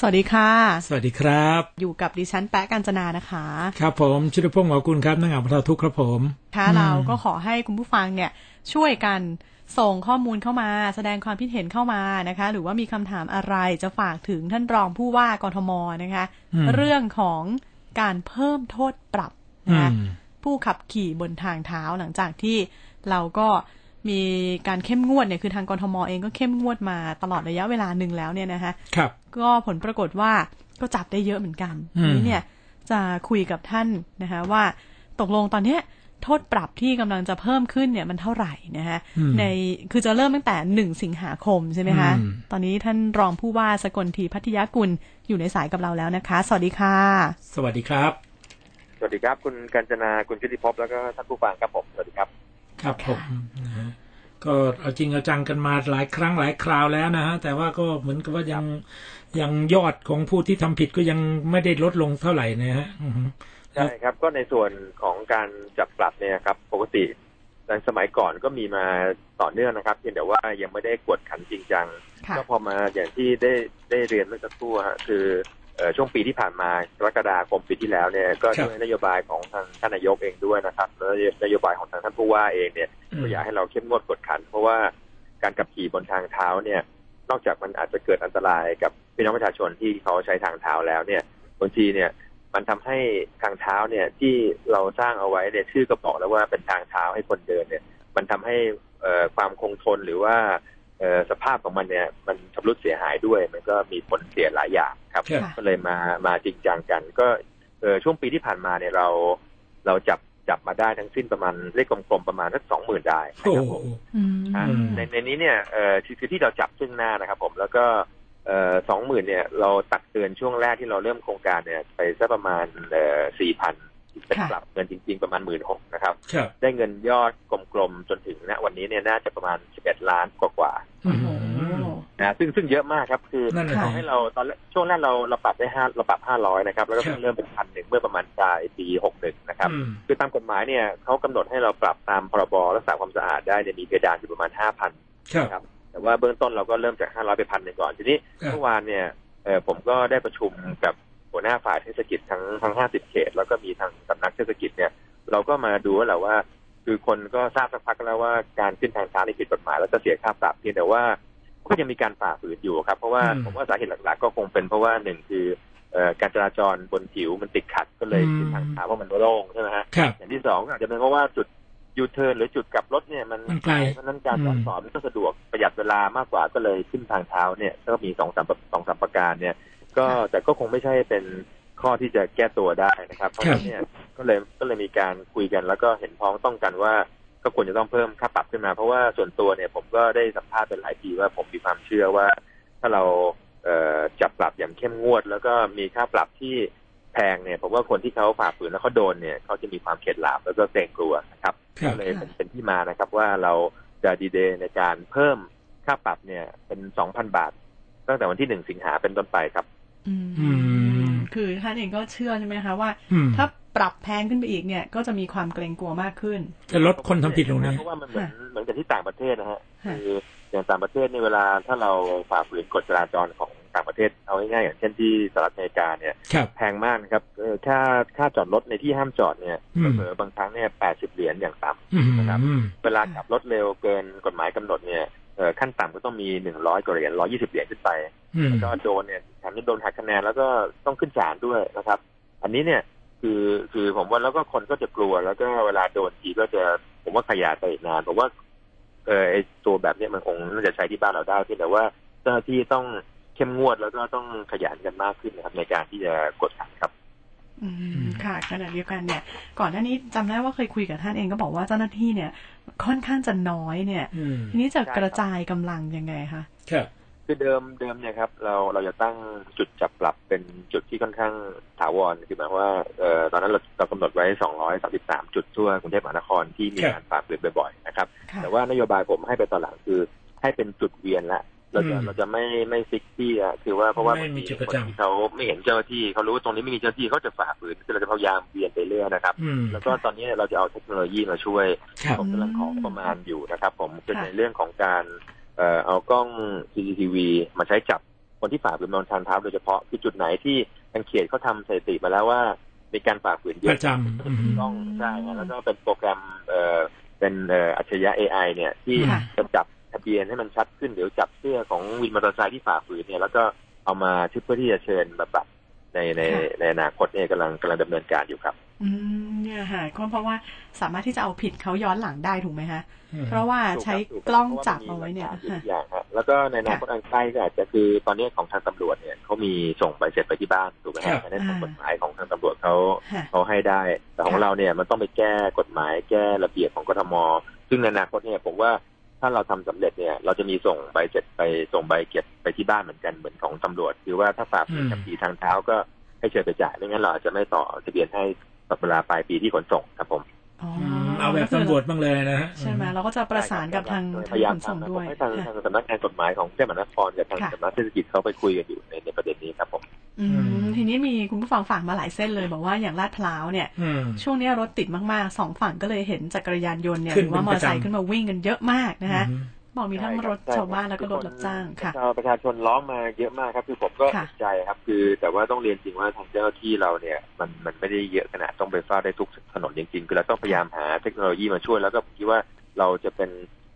สวัสดีค่ะ สวัสดีครับ อยู่กับดิฉันแป๊ะกัญจนานะคะ ครับผมชุติพงศ์หมอกุลครับนักงานบรรเทาทุกข์ครับผมค่ะเราก็ขอให้คุณผู้ฟังเนี่ยช่วยกันส่งข้อมูลเข้ามา แสดงความคิดเห็นเข้ามานะคะ หรือว่ามีคำถามอะไรจะฝากถึงท่านรองผู้ว่ากทมนะคะอืมเรื่องของการเพิ่มโทษปรับอืนะคะมผู้ขับขี่บนทางเท้าหลังจากที่เราก็ มีการเข้มงวดเนี่ยคือทางกทมเองก็เข้มงวดมาตลอดระยะเวลาหนึ่งแล้วเนี่ยนะคะครับก็ผลปรากฏว่าก็จับได้เยอะเหมือนกันอืมทีนี้เนี่ยจะคุยกับท่านนะคะว่าตกลงตอนเนี้ยโทษปรับที่กำลังจะเพิ่มขึ้นเนี่ยมันเท่าไหร่นะคะอืมในคือจะเริ่มตั้งแต่หนึ่งสิงหาคมใช่ไหมคะอืมตอนนี้ท่านรองผู้ว่าสกลทีพัทยากุลอยู่ในสายกับเราแล้วนะคะ สวัสดีค่ะ สวัสดีครับ สวัสดีครับ คุณกัญจนาคุณชุติภพแล้วก็ท่านผู้ฟังครับผมสวัสดีครับ ครับผมนะฮะ ก็เอาจริงเอาจังกันมาหลายครั้งหลายคราวแล้วนะฮะแต่ว่าก็เหมือนกับว่ายังยังยอดของผู้ที่ทำผิดก็ยังไม่ได้ลดลงเท่าไหร่นะฮะอือฮึใช่ครับ ก็ในส่วนของการจับปรับเนี่ยครับ ปกติในสมัยก่อนก็มีมาต่อเนื่องนะครับเพียงแต่ว่ายังไม่ได้กวดขันจริงจังค่ะก็พอมาอย่างที่ได้ได้เรียนเมื่อสักครู่ฮะคือเอ่อ ช่วงปีที่ผ่านมากรกฎาคมปีที่แล้วเนี่ยก็ด้วยนโยบายของทางท่านนายกเองด้วยนะครับแล้วนโยบายของทางท่านผู้ว่าเองเนี่ยอืมก็อยากให้เราเข้มงวดกวดขัน เพราะว่าการขับขี่บนทางเท้าเนี่ย นอกจากมันอาจจะเกิดอันตรายกับพี่น้องประชาชนที่เขาใช้ทางเท้าแล้วเนี่ยบางทีเนี่ยมันทำให้ทางเท้าเนี่ยที่เราสร้างเอาไว้เนี่ยชื่อก็บอกแล้วว่าเป็นทางเท้าให้คนเดินเนี่ย มันทำให้เอ่อความคงทนหรือว่าเอ่อ สภาพของมันเนี่ยมันชำรุดเสียหายด้วย มันก็มีผลเสียหลายอย่างครับครับค่ะก็เลยมามาจริงจังกัน ก็เอ่อช่วงปีที่ผ่านมาเนี่ยเรา เราจับจับมาได้ทั้งสิ้นประมาณเลขกลมๆประมาณสักสองหมื่นได้นะโอ้ครับโหผมอืมอ่าอืมในในนี้เนี่ยเอ่อคือคือที่เราจับซึ่งหน้านะครับผมแล้วก็เอ่อสองหมื่นเนี่ยเราตักเตือนช่วงแรกที่เราเริ่มโครงการเนี่ยไปสักประมาณเอ่อสี่พัน เป็นค่ะปรับเงินจริง ๆ ประมาณหมื่นหกนะครับครับได้เงินยอดกลมๆจนถึงณวันนี้เนี่ยน่าจะประมาณสิบเอ็ดล้านกว่าอืโอ้มโหๆนะซึ่งซึ่งเยอะมากครับ คือนั่นแหละค่ะทำให้เราตอนแรกช่วงแรกเราเราปรับได้ห้าเราปรับห้าร้อยนะครับ แล้วก็ครับเริ่มเป็นพันหนึ่งเมื่อประมาณปลายปีหกหนึ่งนะครับอืมคือตามกฎหมายเนี่ยเขากำหนดให้เราปรับตามพรบรักษาความสะอาดได้เนี่ยมีเพดานอยู่ประมาณห้าพันครับนะครับแต่ว่าเบื้องต้นเราก็เริ่มจากห้าร้อยไปพันหนึ่งก่อนทีนี้ครับเมื่อวานเนี่ยเอ่อผมก็ได้ประชุมกับ หัวหน้าฝ่ายเทศกิจทั้งทั้งห้าสิบเขต แล้วก็มีทางสำนักเทศกิจเนี่ย เราก็มาดูแล้วแหละว่า คือคนก็ทราบสักพักแล้วว่าการขึ้นทางเท้านี่ผิดกฎหมายแล้วจะเสียค่าปรับเพียงแต่ว่าก็ยังมีการฝ่าฝืนอยู่ครับ เพราะว่าอืมผมว่าสาเหตุหลักๆ ก็คงเป็นเพราะว่าหนึ่งคือเอ่อการจราจรบนผิวมันติดขัดก็เลยอืมขึ้นทางเท้าเพราะมันโล่งใช่ไหมฮะครับอย่างที่สองก็อาจจะเป็นเพราะว่าจุดยูเทิร์นหรือจุดกลับรถเนี่ยมันมันไกลเพราะฉะนั้นการอืมจอดสอบมันก็สะดวกประหยัดเวลามากกว่าก็เลยขึ้นทางเท้าเนี่ยก็มีสองสามสองสามประการเนี่ย ก็แต่ก็คงไม่ใช่เป็นข้อที่จะแก้ตัวได้นะครับ เพราะฉะนั้นเนี่ยก็เลยก็เลยมีการคุยกัน แล้วก็เห็นพ้องต้องกันว่าก็ควรจะต้องเพิ่มค่าปรับขึ้นมา เพราะว่าส่วนตัวเนี่ยผมก็ได้สัมภาษณ์เป็นหลายทีว่าผมมีความเชื่อว่า ถ้าเราเอ่อจับปรับอย่างเข้มงวด แล้วก็มีค่าปรับที่แพงเนี่ยผมว่าคนที่เขาฝ่าฝืนแล้วเขาโดนเนี่ยเขาจะมีความเข็ดหลาบแล้วก็เกรงกลัวนะครับครับก็เลยเป็นเป็นที่มานะครับว่าเราจะดีเดย์ในการเพิ่มค่าปรับเนี่ยเป็นสองพันบาทตั้งแต่วันที่หนึ่งสิงหาเป็นต้นไปครับ อืมอืมคือท่านเองก็เชื่อใช่ไหมคะว่าอืมถ้าปรับแพงขึ้นไปอีกเนี่ย ก็จะมีความเกรงกลัวมากขึ้น จะลดคนทำผิดลงนะเพราะว่ามันเหมือนเหมือนกับที่ต่างประเทศนะฮะค่ะคืออย่างต่างประเทศในยเวลาถ้าเราฝ่าฝืนกฎจราจรของต่างประเทศเอาง่ายๆอย่างเช่นที่สหรัฐอเมริกาเนี่ยครับแพงมากนะครับเอ่อค่าค่าจอดรถในที่ห้ามจอดเนี่ยอืมเผลอๆบางครั้งเนี่ยแปดสิบเหรียญอย่างต่ำอืมนะครับอืมเวลาขับรถเร็วเกินกฎหมายกำหนดเนี่ยเอ่อ ขั้นต่ำก็ต้องมีหนึ่งร้อยกว่าเหรียญร้อยี่สิบเหรียญขึ้นไปอืมก็โดนเนี่ยแถมยังโดนหักคะแนนแล้วก็ต้องขึ้นศาลด้วยนะครับ อันนี้เนี่ยคือคือผมว่าแล้วก็คนก็จะกลัว แล้วก็เวลาโดนทีก็จะผมว่าขยายไปอีกนานผมว่าเออไอตัวแบบเนี้ยมันคงน่าจะใช้ที่บ้านเราได้เพียงแต่ว่าเจ้าหน้าที่ต้องเข้มงวดแล้วก็ต้องขยันกันมากขึ้นนะครับ ในการที่จะกดขันครับอืมค่ะขณะเดียวกันเนี่ย ก่อนหน้านี้จำได้ว่าเคยคุยกับท่านเองก็บอกว่าเจ้าหน้าที่เนี่ย ค่อนข้างจะน้อยเนี่ยอืมทีนี้จะใช่ครับกระจายกำลังยังไงคะครับคือเดิมเดิมเนี่ยครับ เราเราจะตั้งจุดจับปรับเป็นจุดที่ค่อนข้างถาวรคือหมายความว่าเอ่อตอนนั้นเราเรากำหนดไว้ 233 จุดทั่วกรุงเทพมหานครที่มีครับการฝ่าฝืนบ่อยๆนะครับค่ะแต่ว่านโยบายผมให้ไปตอนหลังคือให้เป็นจุดเวียนละ เราจะอืมเราจะไม่ไม่ฟิกที่อะคือว่าเพราะว่าไม่มีจุดประคนจำที่เขาไม่เห็นเจ้าหน้าที่เขารู้ว่าตรงนี้ไม่มีเจ้าหน้าที่เขาจะฝ่าฝืนคือเราจะพยายามเวียนไปเรื่อยนะครับอืมแล้วก็ตอนนี้เราจะเอาเทคโนโลยีมาช่วยครับผมกำลังขอประมาณอยู่นะครับ ผมเป็นค่ะในเรื่องของการเอ่อเอากล้อง CCTV มาใช้จับคนที่ฝ่าฝืนบนทางเท้าโดยเฉพาะคือจุดไหนที่ทางเขตเขาทำสถิติมาแล้วว่ามีการฝ่าฝืนเยปอะระจำอืมต้องใช่ครับแล้วก็เป็นโปรแกรมเอ่อเป็นเอ่ออัจฉริยะ AI เนี่ยที่ค่ะจะจับ ทะเบียนให้มันชัดขึ้นเดี๋ยวจับเสื้อของวินมอเตอร์ไซค์ที่ฝ่าฝืนเนี่ยแล้วก็เอามาเพื่อที่จะเชิญมาปรับในในในอนาคตเนี่ยกำลังกำลังดำเนินการอยู่ครับ อืมเนี่ยค่ะก็เพราะว่าสามารถที่จะเอาผิดเขาย้อนหลังได้ถูกไหมคะอืมเพราะว่าใช้กล้องจับเอาไว้เนี่ยถูกครับค่ะเพราะว่ามันมีหลักฐานอยู่ทุกอย่างฮะแล้วก็ในอนาคตอันใกล้ก็อาจจะคือตอนนี้ของทางตำรวจเนี่ยเขามีส่งใบเสร็จไปที่บ้านถูกไหมครัฮะบอันนั้นทางอ่ากฎหมายของทางตำรวจเขาค่ะเขาให้ได้ แต่ของค่ะเราเนี่ยมันต้องไปแก้กฎหมายแก้ระเบียบของกทม ซึ่งในอนาคตเนี่ยผมว่า ถ้าเราทำสำเร็จเนี่ย เราจะมีส่งใบเสร็จไปส่งใบเก็บไปที่บ้านเหมือนกันเหมือนของตำรวจ คือว่าถ้าฝ่าฝืนอืมขับขี่ทางเท้าก็ให้เชิญไปจ่ายไม่งั้นเราอาจจะไม่ต่อทะเบียนให้ต่อเวลาปลายปีที่ขนส่งครับผมอ๋ออืม เอาแบบตำรวจบ้างเลยนะฮะใช่ไหมเราก็จะประสานกับทางพทางยายามขนส่งทำนะด้วยผมให้ทางค่ะทางสำนักงานกฎหมายของกรุงเทพมหานครกับทางค่ะสำนักเทศกิจเขาไปคุยกันอยู่ในในประเด็นนี้ครับผมอืมทีนี้มีคุณผู้ฟังฝากมาหลายเส้นเลย บอกว่าอย่างลาดพร้าวเนี่ยอืมช่วงนี้รถติดมากๆสองฝั่งก็เลยเห็นจักรยานยนต์เนี่ยขึ้หนรือว่ามอเตอร์ไซเป็นประจำค์ขึ้นมาวิ่งกันเยอะมากนะคะอื มบอกมีทั้งรถใช่ครับชาวบ้านแล้วก็รถรับจ้างค่ะชาวประชาชนร้องมาเยอะมากครับ คือผมก็ค่ะเห็นใจครับ คือแต่ว่าต้องเรียนจริงว่าทางเจ้าหน้าที่เราเนี่ยมันมันไม่ได้เยอะขนาดต้องไปเฝ้าได้ทุกถนนจริงๆคือเราต้องพยายามหาเทคโนโลยีมาช่วยแล้วก็ผมคิดว่าเราจะเป็น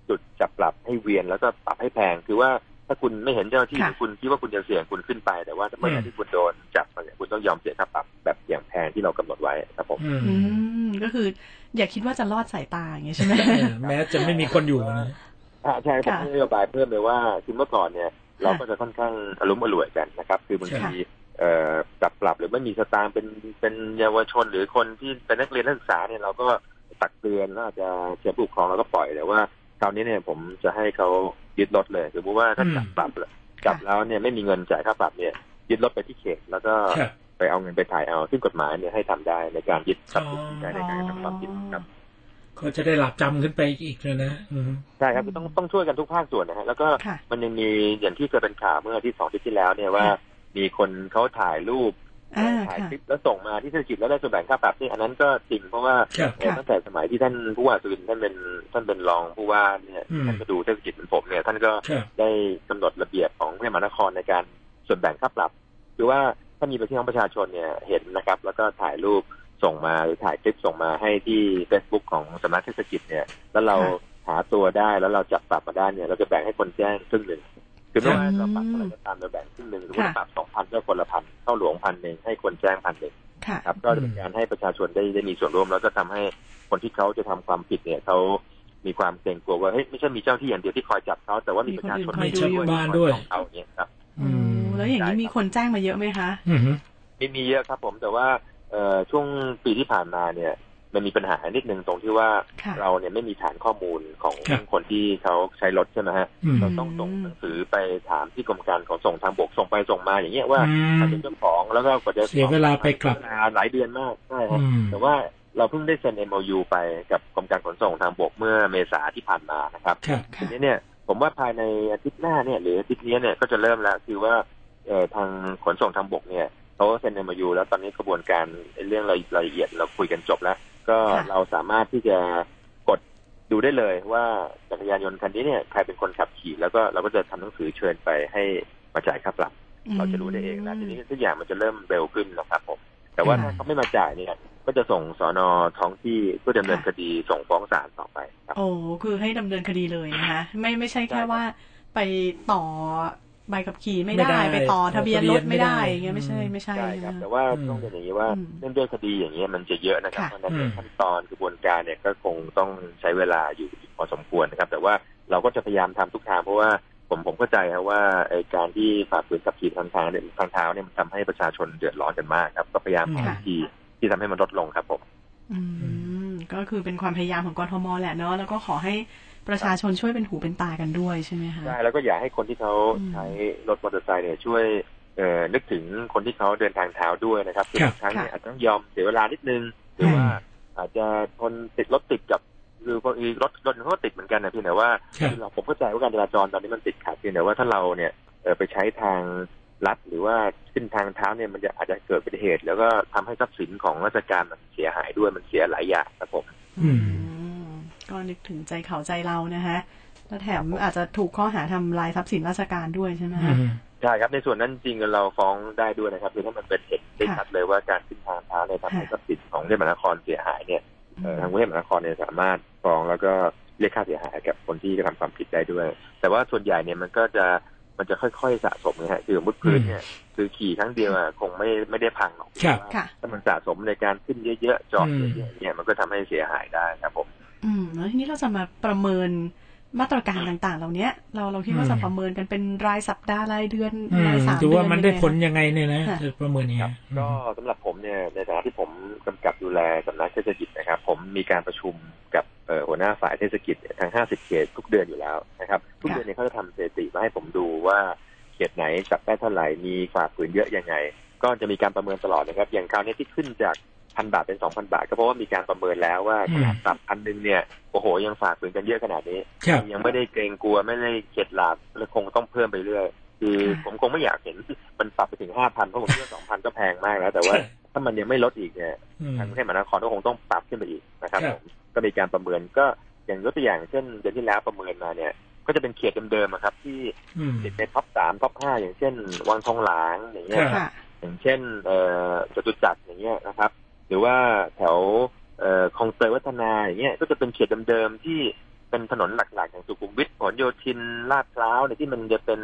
จุดจับปรับให้เวียนแล้วก็ปรับให้แพงคือว่าถ้าคุณไม่เห็นเจ้าหน้าที่ค่ะคุณคิดว่าคุณจะเสี่ยงคุณขึ้นไป แต่ว่าเมื่อไหร่ที่คุณโดนจับมาเนี่ยคุณต้องยอมเสียค่าปรับแบบอย่างแพงที่เรากำหนดไว้ครับผมอืมอืมก็คือ อย่าคิดว่าจะรอดสายตาอย่างเงี้ยใช่ไหมเออแม้จะไม่มีคนอยู่นะ อ่าใช่ผมค่ะให้นโยบายเพิ่มเลยว่าคือเมื่อก่อนเนี่ย เราก็จะค่อนข้างอารมณ์อร่วยกันนะครับ คือบางทีเอ่อจับปรับหรือไม่มีสตางค์เป็นเป็นเยาวชนหรือคนที่เป็นนักเรียนนักศึกษาเนี่ยเราก็ตักเตือนแล้วอาจจะเสียผู้ปกครองเราก็ปล่อยแต่ว่าคราวนี้เนี่ยผมจะให้เขายึดรถเลยสมมติว่าถ้าอืมจับปรับจับแล้วเนี่ยไม่มีเงินจ่ายค่าปรับเนี่ย ยึดรถไปที่เขตแล้วก็ครับไปเอาเงินไปถ่ายเอาซึ่งกฎหมายเนี่ยให้ทำได้ในการยึดทรัพย์สินอ๋อได้ในการกระทำความผิดครับ ก็จะได้หลับจำขึ้นไปอีกเลยนะอืมใช่ครับคือต้องต้องช่วยกันทุกภาคส่วนนะฮะแล้วก็ค่ะมันยังมีอย่างที่เคยเป็นข่าวเมื่ออาที่สองอาที่ที่แล้วเนี่ยว่าค่ะมีคนเขาถ่ายรูปอ่าถ่ายค่ะคลิปแล้วส่งมาที่เทศกิจแล้วได้ส่วนแบ่งค่าปรับนี่อันนั้นก็จริงเพราะว่าครับเอ่อตั้งแต่สมัยที่ท่านผู้ว่าสุรินทร์ท่านเป็นท่านเป็นรองผู้ว่าเนี่ยอืมท่านก็ดูเทศกิจเหมือนผมเนี่ย ท่านก็ครับได้กำหนดระเบียบของกรุงเทพมหานครในการส่วนแบ่งค่าปรับ คือว่าถ้ามีพี่น้องประชาชนเนี่ยเห็นนะครับ แล้วก็ถ่ายรูป ส่งมาหรือถ่ายคลิปส่งมาให้ที่ Facebook ของสำนักเทศกิจเนี่ย แล้วเราค่ะหาตัวได้แล้วเราจับปรับมาได้เนี่ย เราจะแบ่งให้คนแจ้งครึ่งหนึ่งคือไม่ว่าเราปรับอะไรก็ตามเราแบ่งครึ่งหนึ่งหรือว่าค่ะปรับสองพันก็คนละพันเข้าหลวงพันหนึ่งให้คนแจ้งพันหนึ่งค่ะครับ ก็จะเป็นการให้ประชาชนได้ได้มีส่วนร่วม แล้วก็ทำให้คนที่เขาจะทำความผิดเนี่ยเขามีความเกรงกลัวว่าเฮ้ยไม่ใช่มีเจ้าที่อย่างเดียวที่คอยจับเขาแต่ว่ามีประชาชนมีคนอื่นคอยดูอยู่บ้านด้วยของเขาอย่างเงี้ยครับอืมแล้วอย่างนี้มีคนแจ้งมาเยอะไหมคะอืมมีมีเยอะครับผมแต่ว่า เอ่อช่วงปีที่ผ่านมาเนี่ยมันมีปัญหานิดนึงตรงที่ว่าค่ะเราเนี่ยไม่มีฐานข้อมูลของครับคนที่เขาใช้รถใช่ไหมฮะอืมเราต้องส่งหนังสือไปถามที่กรมการขนส่งทางบกส่งไปส่งมาอย่างเงี้ยว่าอืใครมเป็นเจ้าของแล้วก็กว่าจะเสียเวลาไปกลับเวลาหลายเดือนมากใช่ครับอืมแต่ว่าเราเพิ่งได้เซ็น MOU ไปกับกรมการขนส่งทางบกเมื่อเมษาที่ผ่านมานะครับครับทีนี้เนี่ยผมว่าภายในอาทิตย์หน้าเนี่ยหรืออาทิตย์นี้เนี่ยก็จะเริ่มแล้วคือว่าเอ่อทางขนส่งทางบกเนี่ย เขาเซ็น MOU แล้วตอนนี้กระบวนการเรื่องรายรายละเอียดเราคุยกันจบแล้ว ก็ค่ะเราสามารถที่จะกดดูได้เลยว่าจักรยานยนต์คันนี้เนี่ยใครเป็นคนขับขี่ แล้วก็เราก็จะทำหนังสือเชิญไปให้มาจ่ายค่าปรับ เราจะรู้ได้เองนะทีนี้ทุกอย่างมันจะเริ่มเร็วขึ้นนะครับผมแต่ว่าอืมถ้าเขาไม่มาจ่ายเนี่ยก็จะส่งสอนอท้องที่เพื่อดำเนินคดีส่งฟ้องศาลต่อไปครับโอ้คือให้ดำเนินคดีเลยนะคะไม่ไม่ใช่แค่ใช่ครับว่าไปต่อ ใบขับขี่ไม่ไม่ได้ได้ไปต่อทะเบียนรถทะเบียนไม่ไม่ได้ได้อย่างเงี้ยไม่ใช่ไม่ใช่ใช่ครับนะแต่คะว่าอืมต้องเป็นอย่างนี้ว่าอืมเนื่องด้วยคดีอย่างนี้ยมันจะเยอะนะครับค่ะเพราะฉะนั้นอืมขั้นตอนกระบวนการเนี่ยก็คงต้องใช้เวลาอยู่พอสมควรนะครับ แต่ว่าเราก็จะพยายามทำทุกทางเพราะว่าผมผมเข้าใจครับว่าไอ้การที่ฝ่าฝืนขับขี่ทางทางเนี่ยทางเท้าเนี่ยมันทำให้ประชาชนเดือดร้อนกันมากครับ ก็พยายามหาค่ะวิธีที่ทำให้มันลดลงครับผม อืมก็คือเป็นความพยายามของกทมแหละเนาะแล้วก็ขอให้ ประชาชนช่วยเป็นหูเป็นตากันด้วยใช่ไหมคะใช่แล้วก็อยากให้คนที่เขาอืมใช้รถมอเตอร์ไซค์เนี่ยช่วยเอ่อนึกถึงคนที่เขาเดินทางเท้าด้วยนะครับครับบางครั้งเนี่ยค่ะอาจจะต้องยอมเสียเวลานิดนึง หรือว่าอาจจะทนติดรถติดกับหรือบางทีรถรถเขาก็ติดเหมือนกันนะเพี่แต่ว่าครับคือเราผมเข้าใจว่าการจราจรตอนนี้มันติดขัดเพียงแต่ว่าถ้าเราเนี่ยเอ่อไปใช้ทางลัดหรือว่าขึ้นทางเท้าเนี่ยมันจะอาจจะเกิดอุบัติเหตุ แล้วก็ทำให้ทรัพย์สินของราชการมันเสียหายด้วยมันเสียหลายอย่างครับผม อืมม ก็นึกถึงใจเขาใจเรานะคะแล้วแถมอาจจะถูกข้อหาทำลายทรัพย์สินราชการด้วยใช่ไหมอืคะมใช่ครับในส่วนนั้นจริงๆเราฟ้องได้ด้วยนะครับคือถ้ามันเป็นเห็นได้ชัดเลยว่าการขึ้นทางเท้าเนี่ยทำให้ทรัพย์สินของกรุงเทพมหานครเสียหายเนี่ยเอ่อทางกรุงเทพมหานครเนี่ยสามารถฟ้องแล้วก็เรียกค่าเสียหายกับคนที่กระทำความผิดได้ด้วย แต่ว่าส่วนใหญ่เนี่ยมันก็จะมันจะค่อยๆสะสมนะฮะคือสมมติพื้นเนี่ยคือขี่ครั้งเดียวอะคงไม่ไม่ได้พังหรอกครับแต่ว่าค่ะถ้ามันสะสมในการขึ้นเยอะๆจอดอืมเยอะๆเนี่ยมันก็ทำให้เสียหายได้ครับผม อืมแล้วทีนี้เราจะมาประเมินมาตรการต่าง ๆ เหล่านี้เราเราคิดว่าอืมจะประเมินกันเป็นรายสัปดาห์รายเดือนอืมรายสามถือเดือนว่ามันได้ยังงผลยังไงเนี่ยนะค่ะจะประเมินยังไงครับก็สำหรับผมเนี่ยในฐานะที่ผมกำกับดูแลสำนักเทศกิจนะครับ ผมมีการประชุมกับเอ่อหัวหน้าฝ่ายเทศกิจเนี่ยทั้ง 50 เขตทุกเดือนอยู่แล้วนะครับ ทุกเดือนเนี่ยเขาจะทำสถิติมาให้ผมดูว่าเขตไหนจับได้เท่าไหร่มีฝ่าฝืนเยอะยังไง ก็จะมีการประเมินตลอดนะครับ อย่างคราวนี้ที่ขึ้นจาก พันบาทเป็นสองพันบาท ก็เพราะว่ามีการประเมินแล้วว่าอืขมนาดปรับพันหนึ่งเนี่ยโอ้โหยังฝ่าฝืนกันเยอะขนาดนี้ครับยังไม่ได้เกรงกลัวไม่ได้เข็ดหลาบและคงต้องเพิ่มไปเรื่อยคือผมคงไม่อยากเห็นมันปรับไปถึงห้าพันเพราะผมคิดว่าสองพันก็แพงมากแล้วแต่ว่าถ้ามันยังไม่ลดอีกเนี่ยอืมทางกรุงเทพมหานครก็คงต้องปรับขึ้นไปอีกนะครับครับผมก็มีการประเมินก็อย่างยกตัวอย่างเช่นเดือนที่แล้วประเมินมาเนี่ย ก็จะเป็นเขตเดิมๆอะครับ ที่อืมติดในท็อปสามท็อปห้าอย่างเช่น วังทองหลางอย่างเงี้ยครับค่ะอย่างเช่นเอ่อจตุจักรอย่างเงี้ยนะครับ หรือว่าแถวเอ่อคลองเตยวัฒนาอย่างเงี้ยก็จะเป็นเขตเดิมๆที่เป็นถนนหลักๆอย่างสุขุมวิทผลโยธินลาดพร้าวเนี่ยที่มันจะเป็น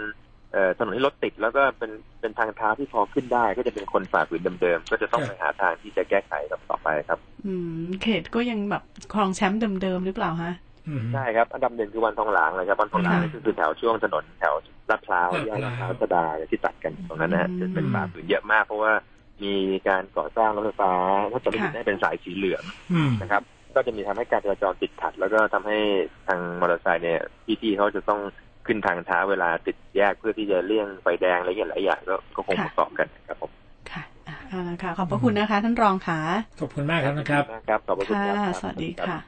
เอ่อถนนที่รถติด แล้วก็เป็นเป็นทางเท้าที่พอขึ้นได้ ก็จะเป็นคนฝ่าฝืนเดิมๆก็จะต้องครับไปหาทางที่จะแก้ไขกับต่อไปครับ อืม เขตก็ยังแบบครองแชมป์เดิมๆหรือเปล่าฮะอืมใช่ครับ อันดับหนึ่งคือวันทองหลางเลยครับวันทองหลางค่ะนี่ก็คือแถวช่วงถนนแถวลาดพร้าวลาดพร้าวแยกลาดพร้าวสดาที่ตัดกันตรงนั้นนะฮะอืมจะเป็นฝ่าฝืนเยอะมากเพราะว่า มีการก่อสร้างรถไฟฟ้าถ้าจะไม่ผิดค่ะได้เป็นสายสีเหลืองอืมนะครับ ก็จะมีทำให้การจราจรติดขัด แล้วก็ทำให้ทางมอเตอร์ไซค์เนี่ยพี่ๆเขาจะต้องขึ้นทางเท้าเวลาติดแยกเพื่อที่จะเลี่ยงไฟแดงอะไรอย่างหลายอย่างก็ก็คงประกอบกันครับผมค่ะอะเอาละค่ะขอบพระคุณนะคะ ท่านรองค่ะขอบคุณมากครับนะครับขอบคุณมากครับขอบพระคุณค่ะครับสวัสดีค่ะ